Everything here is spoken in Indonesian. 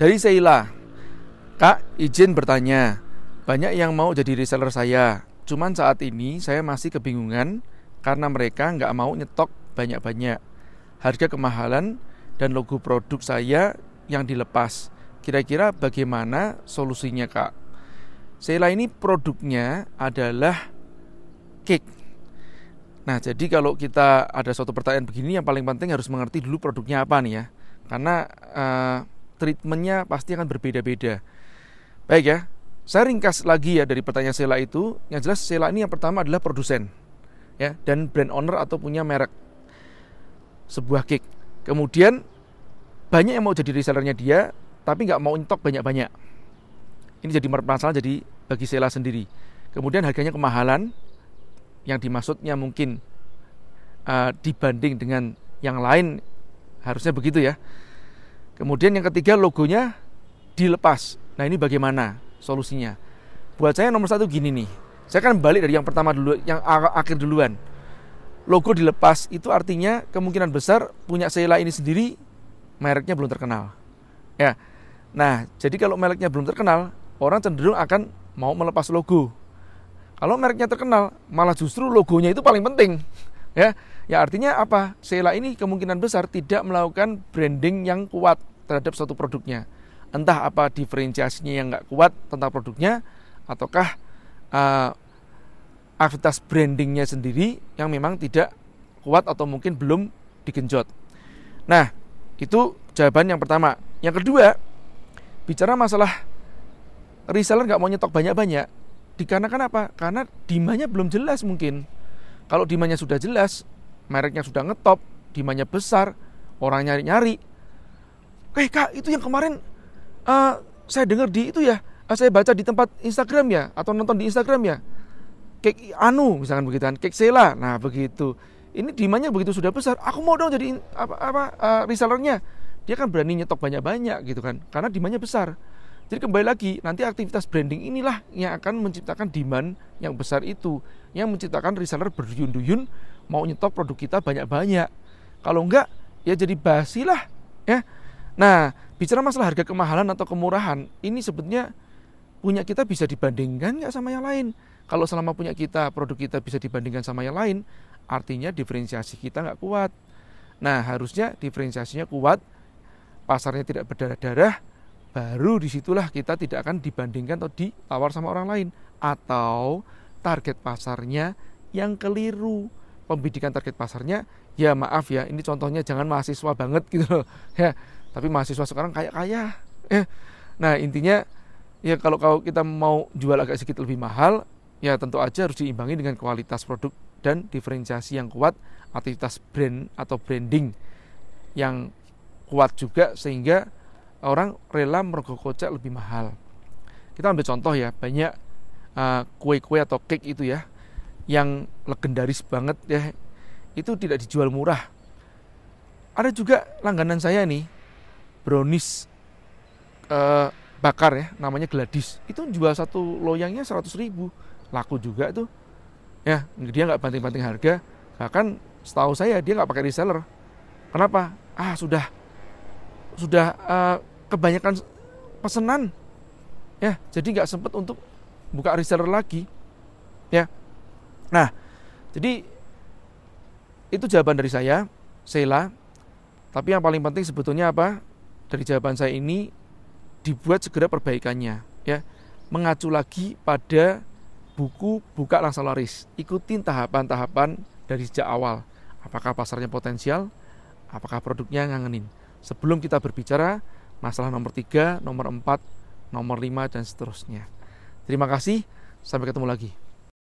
Dari Sheila, Kak, izin bertanya. Banyak yang mau jadi reseller saya. Cuman saat ini saya masih kebingungan karena mereka nggak mau nyetok banyak-banyak. Harga kemahalan dan logo produk saya yang dilepas. Kira-kira bagaimana solusinya, Kak? Sheila ini produknya adalah cake Nah, jadi kalau kita ada suatu pertanyaan begini, yang paling penting harus mengerti dulu produknya apa nih ya, karena uh, treatmentnya pasti akan berbeda-beda. Baik ya, saya ringkas lagi ya dari pertanyaan Sela itu. Yang jelas Sela ini yang pertama adalah produsen, ya, dan brand owner atau punya merek sebuah cake. Kemudian banyak yang mau jadi resellernya dia, tapi nggak mau nyetok banyak-banyak. Ini jadi masalah jadi bagi Sela sendiri. Kemudian harganya kemahalan, yang dimaksudnya mungkin uh, dibanding dengan yang lain harusnya begitu ya. Kemudian yang ketiga logonya dilepas. Nah ini bagaimana solusinya? Buat saya nomor satu gini nih. Saya kan balik dari yang pertama dulu, yang akhir duluan. Logo dilepas itu artinya kemungkinan besar punya Sheila ini sendiri mereknya belum terkenal. Ya. Nah, jadi kalau mereknya belum terkenal, orang cenderung akan mau melepas logo. Kalau mereknya terkenal, malah justru logonya itu paling penting. Ya, ya artinya apa? Sheila ini kemungkinan besar tidak melakukan branding yang kuat terhadap suatu produknya. Entah apa diferensiasinya yang nggak kuat tentang produknya, ataukah uh, aktivitas brandingnya sendiri yang memang tidak kuat atau mungkin belum digenjot. Nah, itu jawaban yang pertama. Yang kedua, bicara masalah reseller nggak mau nyetok banyak-banyak, Dikarenakan apa? Karena dimanya belum jelas mungkin. Kalau dimanya sudah jelas, mereknya sudah ngetop, dimanya besar, orang nyari-nyari. Eh kak, itu yang kemarin uh, saya dengar di itu ya, uh, saya baca di tempat Instagram ya, atau nonton di Instagram ya. Cake Anu, misalkan begitu kan, cake Sela. Nah begitu. Ini dimanya begitu sudah besar, aku mau dong jadi apa, apa uh, resellernya. Dia kan berani nyetok banyak-banyak gitu kan, karena dimanya besar. Jadi kembali lagi, nanti aktivitas branding inilah yang akan menciptakan demand yang besar itu, yang menciptakan reseller berduyun-duyun mau nyetok produk kita banyak-banyak. Kalau enggak, ya jadi basi lah, ya. Nah, bicara masalah harga kemahalan atau kemurahan, ini sebetulnya punya kita bisa dibandingkan nggak sama yang lain. Kalau selama punya kita, produk kita bisa dibandingkan sama yang lain, artinya diferensiasi kita nggak kuat. Nah, harusnya diferensiasinya kuat, pasarnya tidak berdarah-darah, baru di situlah kita tidak akan dibandingkan atau ditawar sama orang lain atau target pasarnya yang keliru pembidikan target pasarnya ya maaf ya ini contohnya jangan mahasiswa banget gitu loh ya tapi mahasiswa sekarang kayak kaya ya nah intinya ya kalau kalau kita mau jual agak sedikit lebih mahal ya tentu aja harus diimbangi dengan kualitas produk dan diferensiasi yang kuat aktivitas brand atau branding yang kuat juga sehingga orang rela merogoh kocek lebih mahal. Kita ambil contoh ya, banyak uh, kue-kue atau cake itu ya, yang legendaris banget ya, itu tidak dijual murah. Ada juga langganan saya nih, brownies uh, bakar ya, namanya Gladys. Itu jual satu loyangnya 100 ribu, laku juga tuh. Ya, dia nggak banting-banting harga, bahkan setahu saya dia nggak pakai reseller. Kenapa? Ah sudah sudah uh, kebanyakan pesanan ya jadi nggak sempat untuk buka reseller lagi ya nah jadi itu jawaban dari saya Sheila tapi yang paling penting sebetulnya apa dari jawaban saya ini dibuat segera perbaikannya ya. Mengacu lagi pada buku buka langsung laris. Ikutin tahapan-tahapan dari sejak awal. Apakah pasarnya potensial? Apakah produknya ngangenin? Sebelum kita berbicara masalah nomor 3, nomor 4, nomor 5 dan seterusnya. Terima kasih, sampai ketemu lagi.